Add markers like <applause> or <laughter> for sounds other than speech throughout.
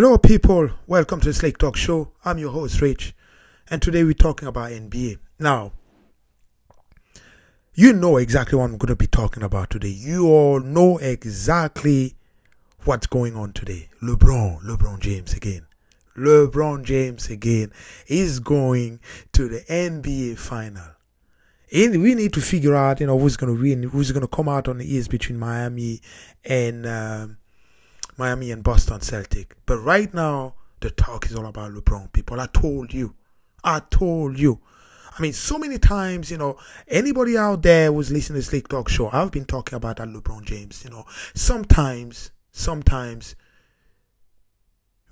Hello, people. Welcome to the Slake Talk Show. I'm your host, Rich, and today we're talking about NBA. Now, you know exactly what I'm going to be talking about today. You all know exactly what's going on today. LeBron, LeBron James again. LeBron James again is going to the NBA final. And we need to figure out, you know, who's going to win, who's going to come out on the East between Miami and um, Miami and Boston Celtic. But right now, the talk is all about LeBron. People, I told you, I told you. I mean, so many times, you know, anybody out there who's listening to Slake Talk Show, I've been talking about that LeBron James. You know, sometimes, sometimes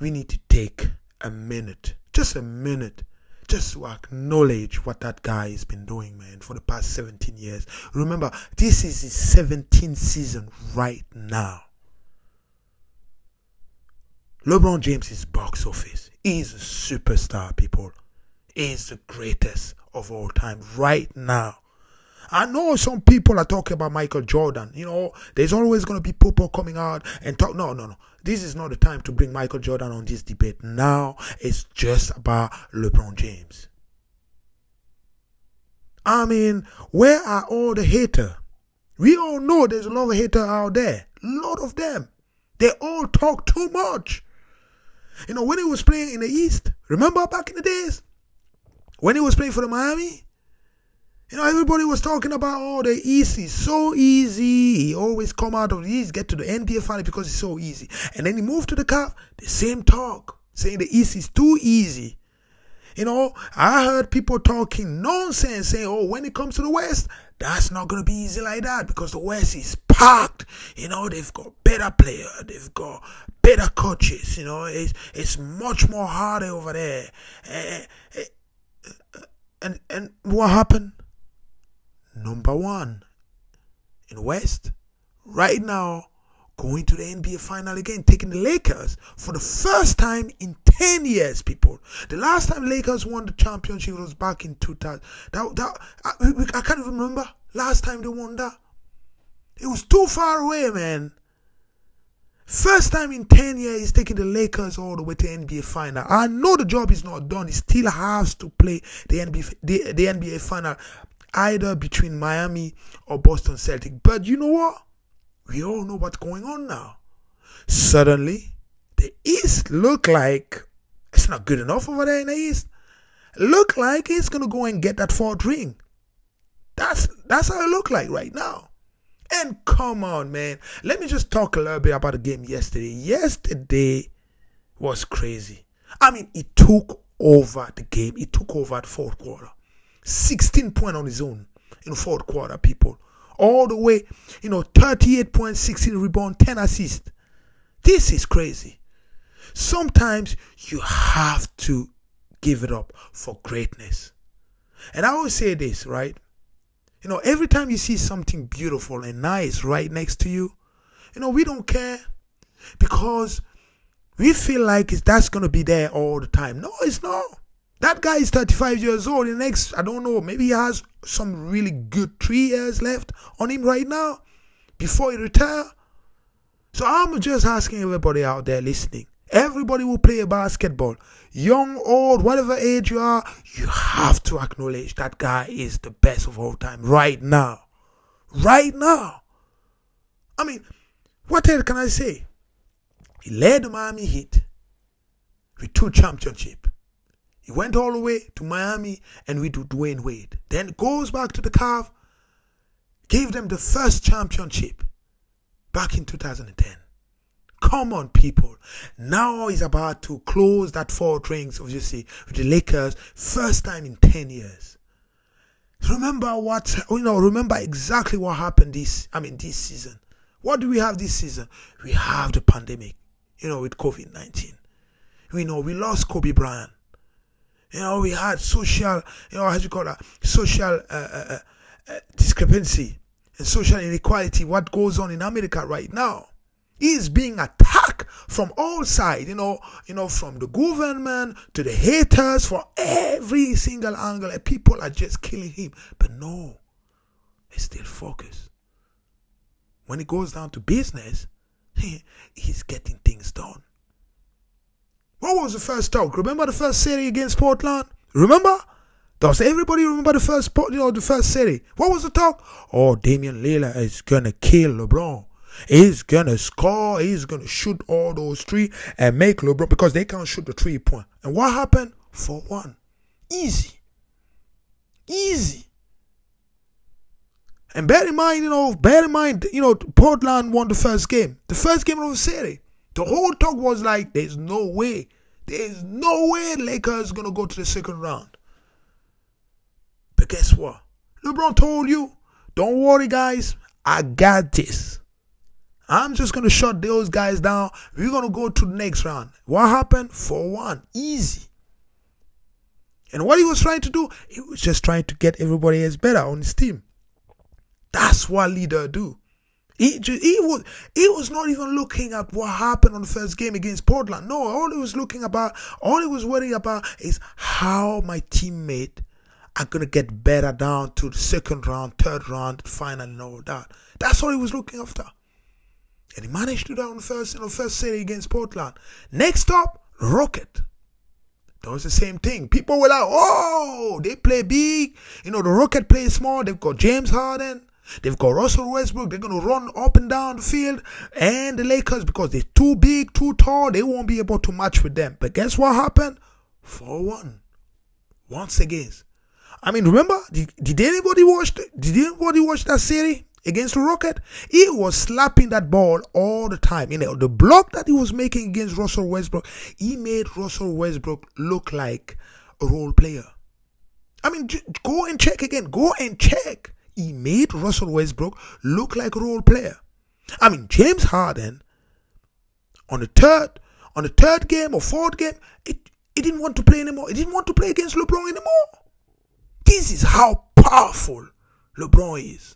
we need to take a minute, just a minute, just to acknowledge what that guy has been doing, man, for the past 17 years. Remember, this is his 17th season right now. LeBron James is box office. He's a superstar, people. He's the greatest of all time right now. I know some people are talking about Michael Jordan. You know, there's always going to be people coming out and talk. No, no, no. This is not the time to bring Michael Jordan on this debate. Now it's just about LeBron James. I mean, where are all the haters? We all know there's a lot of haters out there. A lot of them. They all talk too much. You know, when he was playing in the East, remember back in the days? When he was playing for the Miami? You know, everybody was talking about, oh, the East is so easy. He always come out of the East, get to the NBA final because it's so easy. And then he moved to the Cavs, the same talk, saying the East is too easy. You know, I heard people talking nonsense, saying, oh, when it comes to the West, that's not going to be easy like that because the West is packed. You know, they've got better players, they've got better coaches. You know, it's, it's much more harder over there. And, and, and what happened? Number one in West, right now, going to the NBA final again, taking the Lakers for the first time in 10 years, people. The last time Lakers won the championship was back in 2000. That, that, I, I can't even remember last time they won that. It was too far away, man. First time in 10 years, he's taking the Lakers all the way to NBA final. I know the job is not done. He still has to play the NBA, the, the NBA final either between Miami or Boston Celtic. But you know what? We all know what's going on now. Suddenly, the East look like it's not good enough over there in the East. Look like it's gonna go and get that fourth ring. That's that's how it look like right now. And come on, man. Let me just talk a little bit about the game yesterday. Yesterday was crazy. I mean, it took over the game. It took over the fourth quarter. 16 point on his own in fourth quarter, people. All the way, you know, 38 points, 16 rebound, 10 assists. This is crazy. Sometimes you have to give it up for greatness. And I always say this, right? You know, every time you see something beautiful and nice right next to you, you know, we don't care because we feel like that's going to be there all the time. No, it's not. That guy is 35 years old. The next, I don't know, maybe he has some really good three years left on him right now before he retire. So I'm just asking everybody out there listening. Everybody will play basketball. Young, old, whatever age you are, you have to acknowledge that guy is the best of all time right now. Right now. I mean, what else can I say? He led the Miami Heat with two championships. He went all the way to Miami and with Dwyane Wade. Then goes back to the Cavs, gave them the first championship back in 2010. Come on, people. Now he's about to close that four rings, obviously, with the Lakers, first time in 10 years. Remember what, you know, remember exactly what happened this, I mean, this season. What do we have this season? We have the pandemic, you know, with COVID 19. We know we lost Kobe Bryant. You know, we had social, you know, how do you call that? Social uh, uh, uh, discrepancy and social inequality. What goes on in America right now is being attacked from all sides. You know, you know, from the government to the haters, for every single angle. And people are just killing him, but no, he's still focused. When it goes down to business, <laughs> he's getting things done. What was the first talk? Remember the first series against Portland? Remember? Does everybody remember the first, you know, the first series? What was the talk? Oh, Damian Lillard is gonna kill LeBron. He's gonna score. He's gonna shoot all those three and make LeBron because they can't shoot the three point. And what happened? For one, easy, easy. And bear in mind, you know, bear in mind, you know, Portland won the first game, the first game of the series. The whole talk was like, there's no way, there's no way Lakers gonna go to the second round. But guess what? LeBron told you, don't worry, guys, I got this. I'm just gonna shut those guys down. We're gonna go to the next round. What happened? For one, easy. And what he was trying to do, he was just trying to get everybody else better on his team. That's what leader do. He, just, he was he was not even looking at what happened on the first game against Portland. No, all he was looking about, all he was worrying about is how my teammate are gonna get better down to the second round, third round, final, and all that. That's all he was looking after. And he managed to do that on the first, in the first series against Portland. Next up, Rocket. That was the same thing. People were like, oh, they play big. You know, the Rocket play small. They've got James Harden. They've got Russell Westbrook. They're going to run up and down the field. And the Lakers, because they're too big, too tall, they won't be able to match with them. But guess what happened? 4 1. Once again. I mean, remember, did, did anybody watch the, did anybody watch that series? Against Rocket, he was slapping that ball all the time. You know, the block that he was making against Russell Westbrook, he made Russell Westbrook look like a role player. I mean, go and check again. Go and check. He made Russell Westbrook look like a role player. I mean, James Harden on the third, on the third game or fourth game, it, he didn't want to play anymore. He didn't want to play against LeBron anymore. This is how powerful LeBron is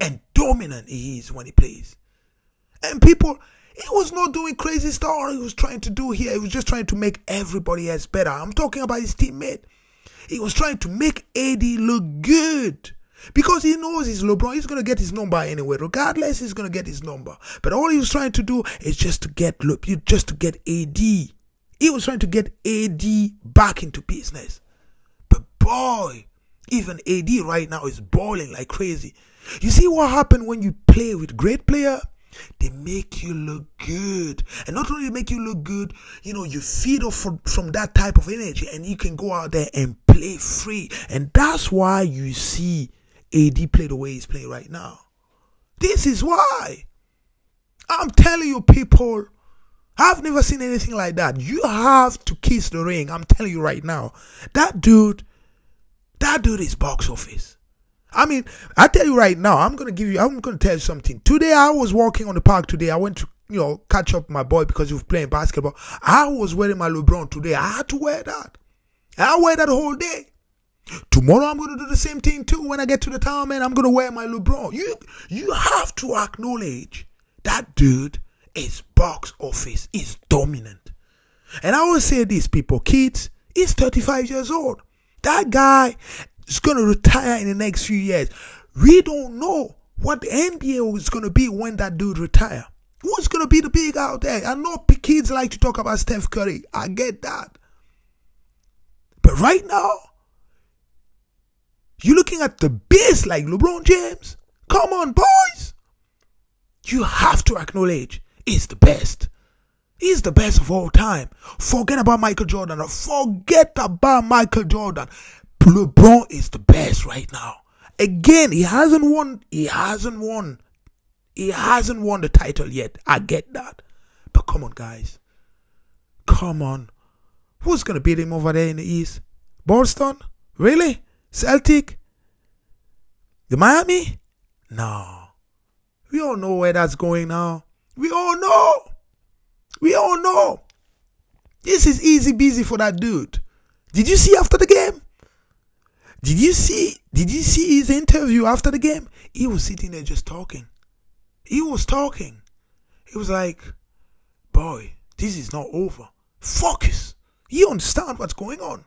and dominant he is when he plays. And people, he was not doing crazy stuff he was trying to do here. He was just trying to make everybody else better. I'm talking about his teammate. He was trying to make AD look good. Because he knows he's LeBron, he's gonna get his number anyway. Regardless, he's gonna get his number. But all he was trying to do is just to get look, just to get AD. He was trying to get AD back into business. But boy, even AD right now is balling like crazy. You see what happened when you play with great player? They make you look good. And not only make you look good, you know, you feed off from, from that type of energy and you can go out there and play free. And that's why you see AD play the way he's playing right now. This is why. I'm telling you, people, I've never seen anything like that. You have to kiss the ring. I'm telling you right now. That dude, that dude is box office. I mean, I tell you right now, I'm gonna give you, I'm gonna tell you something. Today, I was walking on the park today. I went to, you know, catch up my boy because he was playing basketball. I was wearing my LeBron today. I had to wear that. I wear that whole day. Tomorrow, I'm gonna do the same thing too. When I get to the town, man, I'm gonna wear my LeBron. You, you have to acknowledge that dude is box office, is dominant. And I always say this, people, kids, he's 35 years old. That guy is going to retire in the next few years. We don't know what the NBA is going to be when that dude retire. Who's going to be the big out there? I know kids like to talk about Steph Curry. I get that. But right now, you're looking at the best like LeBron James. Come on, boys. You have to acknowledge he's the best. He's the best of all time. Forget about Michael Jordan. Forget about Michael Jordan. LeBron is the best right now. Again, he hasn't won. He hasn't won. He hasn't won the title yet. I get that. But come on, guys. Come on. Who's going to beat him over there in the East? Boston? Really? Celtic? The Miami? No. We all know where that's going now. We all know. We all know. This is easy busy for that dude. Did you see after the game? Did you see? Did you see his interview after the game? He was sitting there just talking. He was talking. He was like, "Boy, this is not over. Focus. You understand what's going on?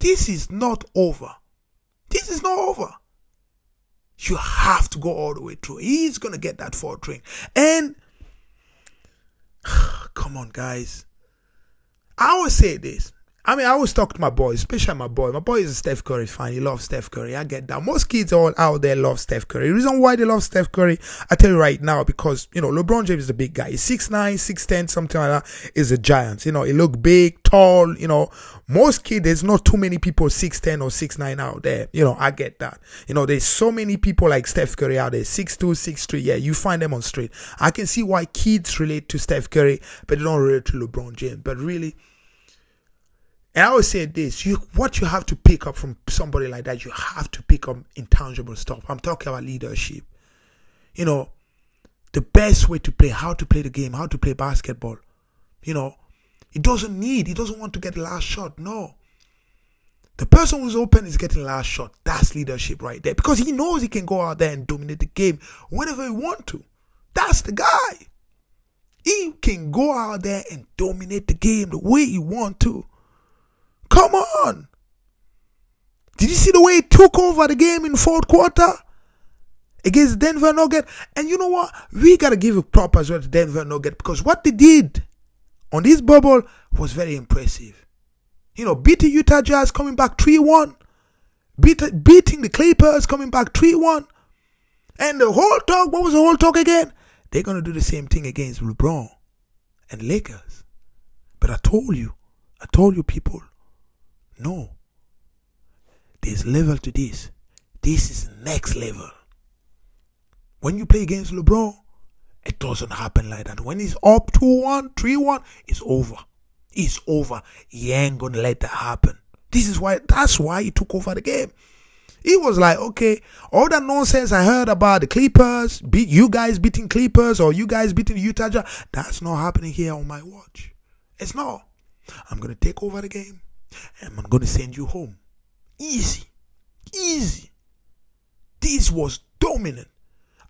This is not over. This is not over. You have to go all the way through. He's gonna get that fourth ring. And <sighs> come on, guys. I always say this. I mean, I always talk to my boys, especially my boy. My boy is a Steph Curry fan. He loves Steph Curry. I get that. Most kids all out there love Steph Curry. The reason why they love Steph Curry, I tell you right now, because, you know, LeBron James is a big guy. He's 6'9", 6'10", something like that. Is a giant. You know, he look big, tall, you know. Most kids, there's not too many people 6'10 or 6'9 out there. You know, I get that. You know, there's so many people like Steph Curry out there, 6'2", 6'3". Yeah, you find them on street. I can see why kids relate to Steph Curry, but they don't relate to LeBron James. But really, and I always say this: you what you have to pick up from somebody like that, you have to pick up intangible stuff. I'm talking about leadership. You know, the best way to play, how to play the game, how to play basketball. You know, he doesn't need, he doesn't want to get the last shot. No. The person who's open is getting last shot. That's leadership right there. Because he knows he can go out there and dominate the game whenever he want to. That's the guy. He can go out there and dominate the game the way he want to. Come on. Did you see the way he took over the game in fourth quarter against Denver Nugget? And you know what? We gotta give a prop as well to Denver Nugget because what they did on this bubble was very impressive. You know, beating Utah Jazz coming back 3-1. Beat, beating the Clippers coming back 3-1. And the whole talk, what was the whole talk again? They're gonna do the same thing against LeBron and Lakers. But I told you, I told you people, no. There's level to this. This is next level. When you play against LeBron, it doesn't happen like that. When he's up 2 1, 3 1, it's over. It's over. He ain't gonna let that happen. This is why, that's why he took over the game. He was like, okay, all that nonsense I heard about the Clippers, beat you guys beating Clippers or you guys beating Utah that's not happening here on my watch. It's not. I'm gonna take over the game Um, I'm going to send you home. Easy. Easy. This was dominant.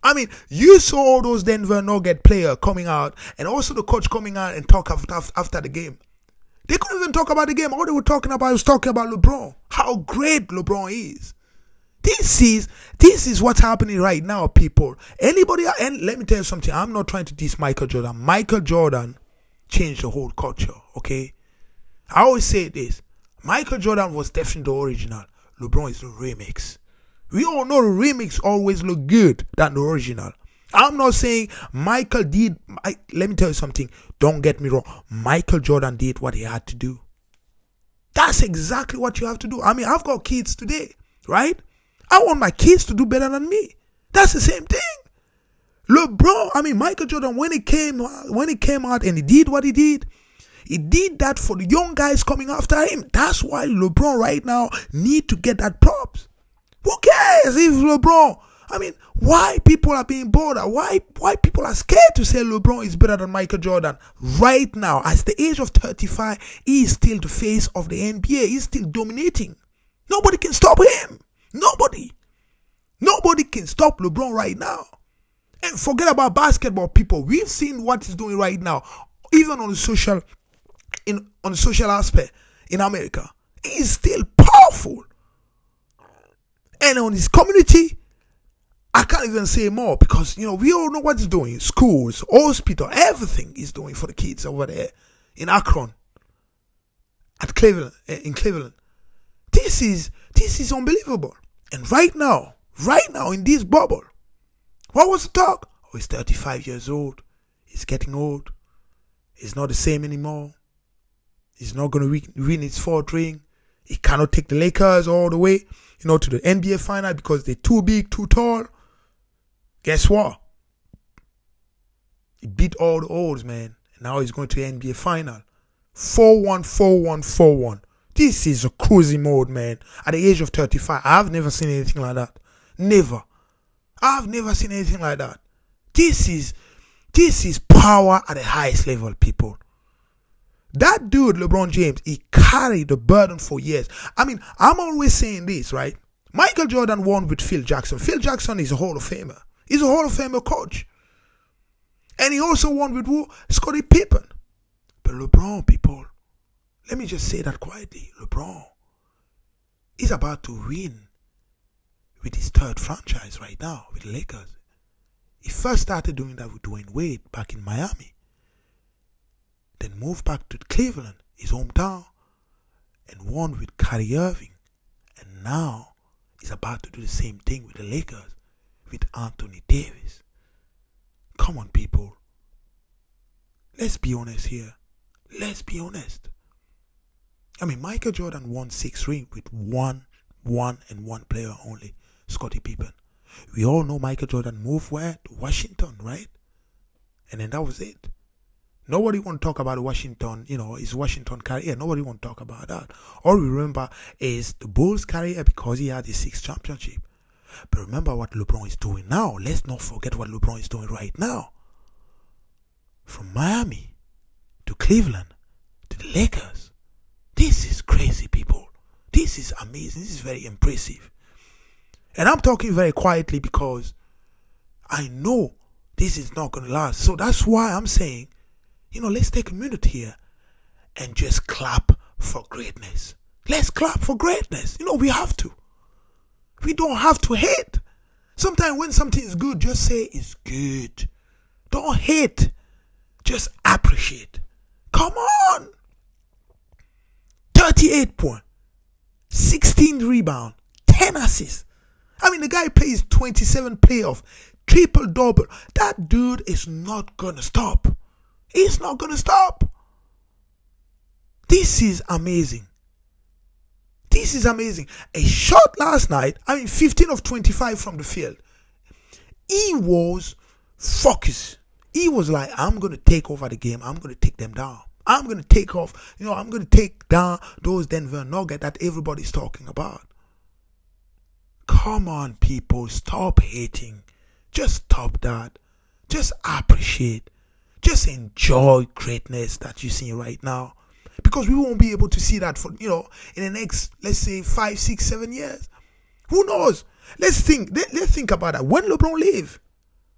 I mean, you saw those Denver Nugget player coming out and also the coach coming out and talk after, after the game. They couldn't even talk about the game. All they were talking about was talking about LeBron. How great LeBron is. This is this is what's happening right now, people. Anybody and let me tell you something. I'm not trying to diss Michael Jordan. Michael Jordan changed the whole culture. Okay, I always say this. Michael Jordan was definitely the original. LeBron is the remix. We all know the remix always look good than the original. I'm not saying Michael did. I, let me tell you something. Don't get me wrong. Michael Jordan did what he had to do. That's exactly what you have to do. I mean, I've got kids today, right? I want my kids to do better than me. That's the same thing. LeBron, I mean, Michael Jordan, when he came, when he came out and he did what he did, he did that for the young guys coming after him. That's why LeBron right now need to get that props. Who cares if LeBron? I mean, why people are being bothered? Why why people are scared to say LeBron is better than Michael Jordan? Right now, at the age of 35, he is still the face of the NBA. He's still dominating. Nobody can stop him. Nobody. Nobody can stop LeBron right now. And forget about basketball, people. We've seen what he's doing right now, even on social in on social aspect in America, is still powerful. And on his community, I can't even say more because you know we all know what he's doing. Schools, hospital, everything he's doing for the kids over there in Akron, at Cleveland, eh, in Cleveland. This is this is unbelievable. And right now, right now in this bubble, what was the talk? Oh, he's 35 years old. He's getting old. He's not the same anymore. He's not going to win his fourth ring. He cannot take the Lakers all the way, you know, to the NBA final because they're too big, too tall. Guess what? He beat all the odds, man. And now he's going to the NBA final. 4 1, 4 1, 4 1. This is a cruising mode, man. At the age of 35, I've never seen anything like that. Never. I've never seen anything like that. This is this is power at the highest level, people. That dude, LeBron James, he carried the burden for years. I mean, I'm always saying this, right? Michael Jordan won with Phil Jackson. Phil Jackson is a Hall of Famer. He's a Hall of Famer coach. And he also won with who? Scottie Pippen. But LeBron, people, let me just say that quietly. LeBron is about to win with his third franchise right now with Lakers. He first started doing that with Dwyane Wade back in Miami. Then moved back to Cleveland, his hometown, and won with Kyrie Irving. And now he's about to do the same thing with the Lakers with Anthony Davis. Come on, people. Let's be honest here. Let's be honest. I mean, Michael Jordan won six rings with one, one, and one player only, Scottie Pippen. We all know Michael Jordan moved where? To Washington, right? And then that was it. Nobody want to talk about Washington, you know, his Washington career. Nobody want to talk about that. All we remember is the Bulls career because he had his sixth championship. But remember what LeBron is doing now. Let's not forget what LeBron is doing right now. From Miami to Cleveland to the Lakers. This is crazy, people. This is amazing. This is very impressive. And I'm talking very quietly because I know this is not going to last. So that's why I'm saying, you know, let's take a minute here and just clap for greatness. Let's clap for greatness. You know, we have to. We don't have to hate. Sometimes when something is good, just say it's good. Don't hate. Just appreciate. Come on. 38 point, 16 rebound, 10 assists. I mean, the guy plays 27 playoff, triple double. That dude is not gonna stop. He's not gonna stop. This is amazing. This is amazing. A shot last night, I mean, 15 of 25 from the field. He was focused. He was like, I'm going to take over the game. I'm going to take them down. I'm going to take off. You know, I'm going to take down those Denver Nuggets that everybody's talking about. Come on, people. Stop hating. Just stop that. Just appreciate. Just enjoy greatness that you see right now. Because we won't be able to see that for you know in the next let's say five six seven years. Who knows? Let's think let, us think about that. When lebron leave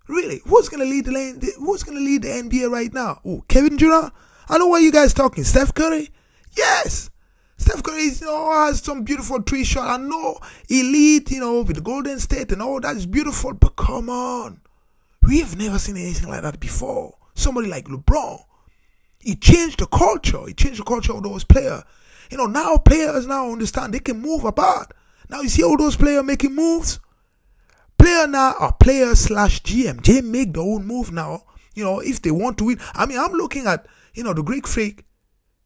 really who's gonna lead the who's gonna lead the nba right now? Oh kevin durant? I know why you guys talking. Steph curry? Yes! Steph Curry you oh, know, has some beautiful three shot. I know elite, you know, with Golden State and all that is beautiful, but come on. We've never seen anything like that before. Somebody like LeBron he changed the culture. He changed the culture of those players. You know, now players now understand they can move about. Now you see all those players making moves. Player now are player slash GM. They make their own move now. You know, if they want to win. I mean, I'm looking at, you know, the Greek freak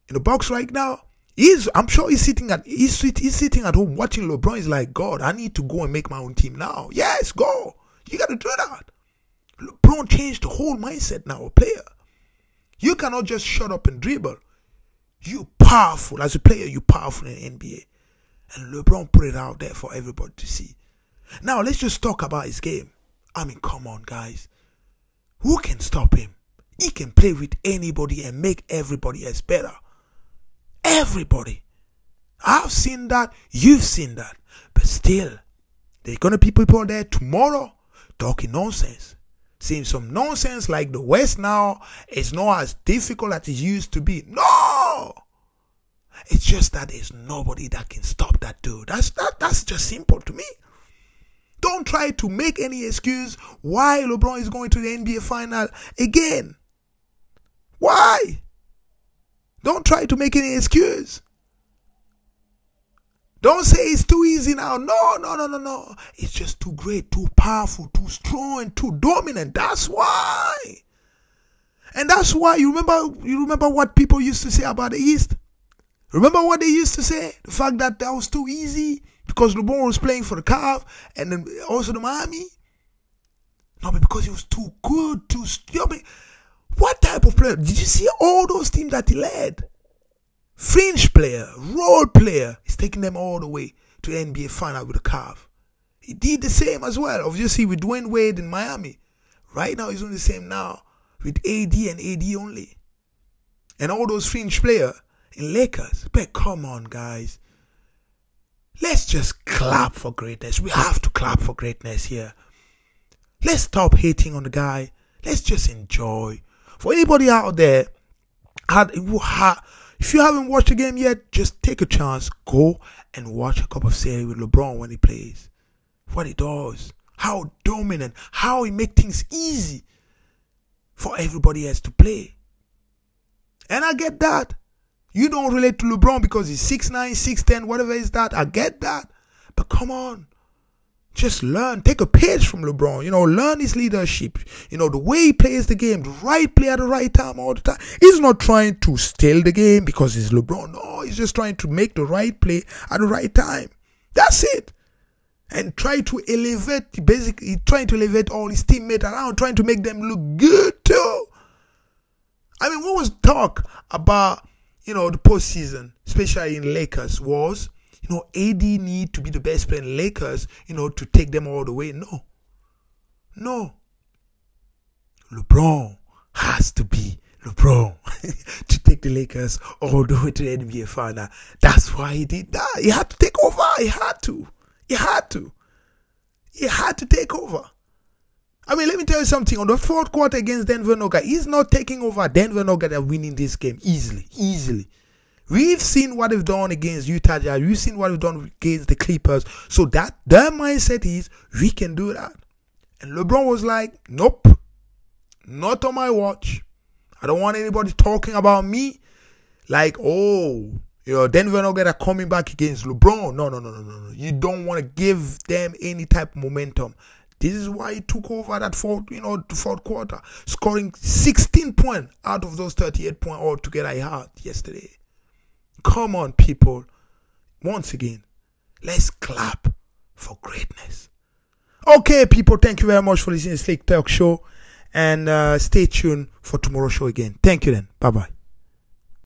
in the box right now. He's, I'm sure he's sitting at, he's, he's sitting at home watching LeBron. He's like, God, I need to go and make my own team now. Yes, go. You got to do that. LeBron changed the whole mindset now, a player. You cannot just shut up and dribble. You powerful as a player. You powerful in NBA, and LeBron put it out there for everybody to see. Now let's just talk about his game. I mean, come on, guys. Who can stop him? He can play with anybody and make everybody else better. Everybody. I've seen that. You've seen that. But still, there's gonna be people there tomorrow talking nonsense saying some nonsense like the West now is not as difficult as it used to be. No! It's just that there's nobody that can stop that dude. That's that that's just simple to me. Don't try to make any excuse why LeBron is going to the NBA final again. Why? Don't try to make any excuse. Don't say it's too easy now. No, no, no, no, no. It's just too great, too powerful, too strong, and too dominant. That's why. And that's why you remember you remember what people used to say about the East? Remember what they used to say? The fact that that was too easy because LeBron was playing for the Cavs and then also the Miami. No, but because he was too good, too. Mean, what type of player? Did you see all those teams that he led? Fringe player, role player. He's taking them all the way to the NBA final with a calf. He did the same as well, obviously with Dwyane Wade in Miami. Right now, he's doing the same now with AD and AD only. And all those fringe players in Lakers. But come on, guys. Let's just clap for greatness. We have to clap for greatness here. Let's stop hating on the guy. Let's just enjoy. For anybody out there who, had, if you haven't watched the game yet, just take a chance, go and watch a cup of series with LeBron when he plays. What he does, how dominant, how he make things easy for everybody else to play. And I get that. You don't relate to LeBron because he's 6'9, 6'10, whatever is that. I get that. But come on. Just learn. Take a page from LeBron. You know, learn his leadership. You know, the way he plays the game, the right play at the right time all the time. He's not trying to steal the game because he's LeBron. No, he's just trying to make the right play at the right time. That's it. And try to elevate, basically, trying to elevate all his teammates around, trying to make them look good too. I mean, what was talk about, you know, the postseason, especially in Lakers, was you know, AD need to be the best player in Lakers, you know, to take them all the way. No. No. LeBron has to be LeBron <laughs> to take the Lakers all the way to the NBA final. That's why he did that. He had to take over. He had to. He had to. He had to take over. I mean, let me tell you something. On the fourth quarter against Denver Nuggets, he's not taking over. Denver Nuggets are winning this game easily, easily. We've seen what they've done against Utah Jazz. We've seen what they've done against the Clippers. So that their mindset is we can do that. And LeBron was like, nope, not on my watch. I don't want anybody talking about me like, oh, you know, Denver Nuggets are coming back against LeBron. No, no, no, no, no, no. You don't want to give them any type of momentum. This is why he took over that fourth, you know, fourth quarter, scoring 16 points out of those 38 points altogether he had yesterday. Come on, people. Once again, let's clap for greatness. Okay, people, thank you very much for listening to Slick Talk Show. And uh, stay tuned for tomorrow's show again. Thank you then. Bye bye.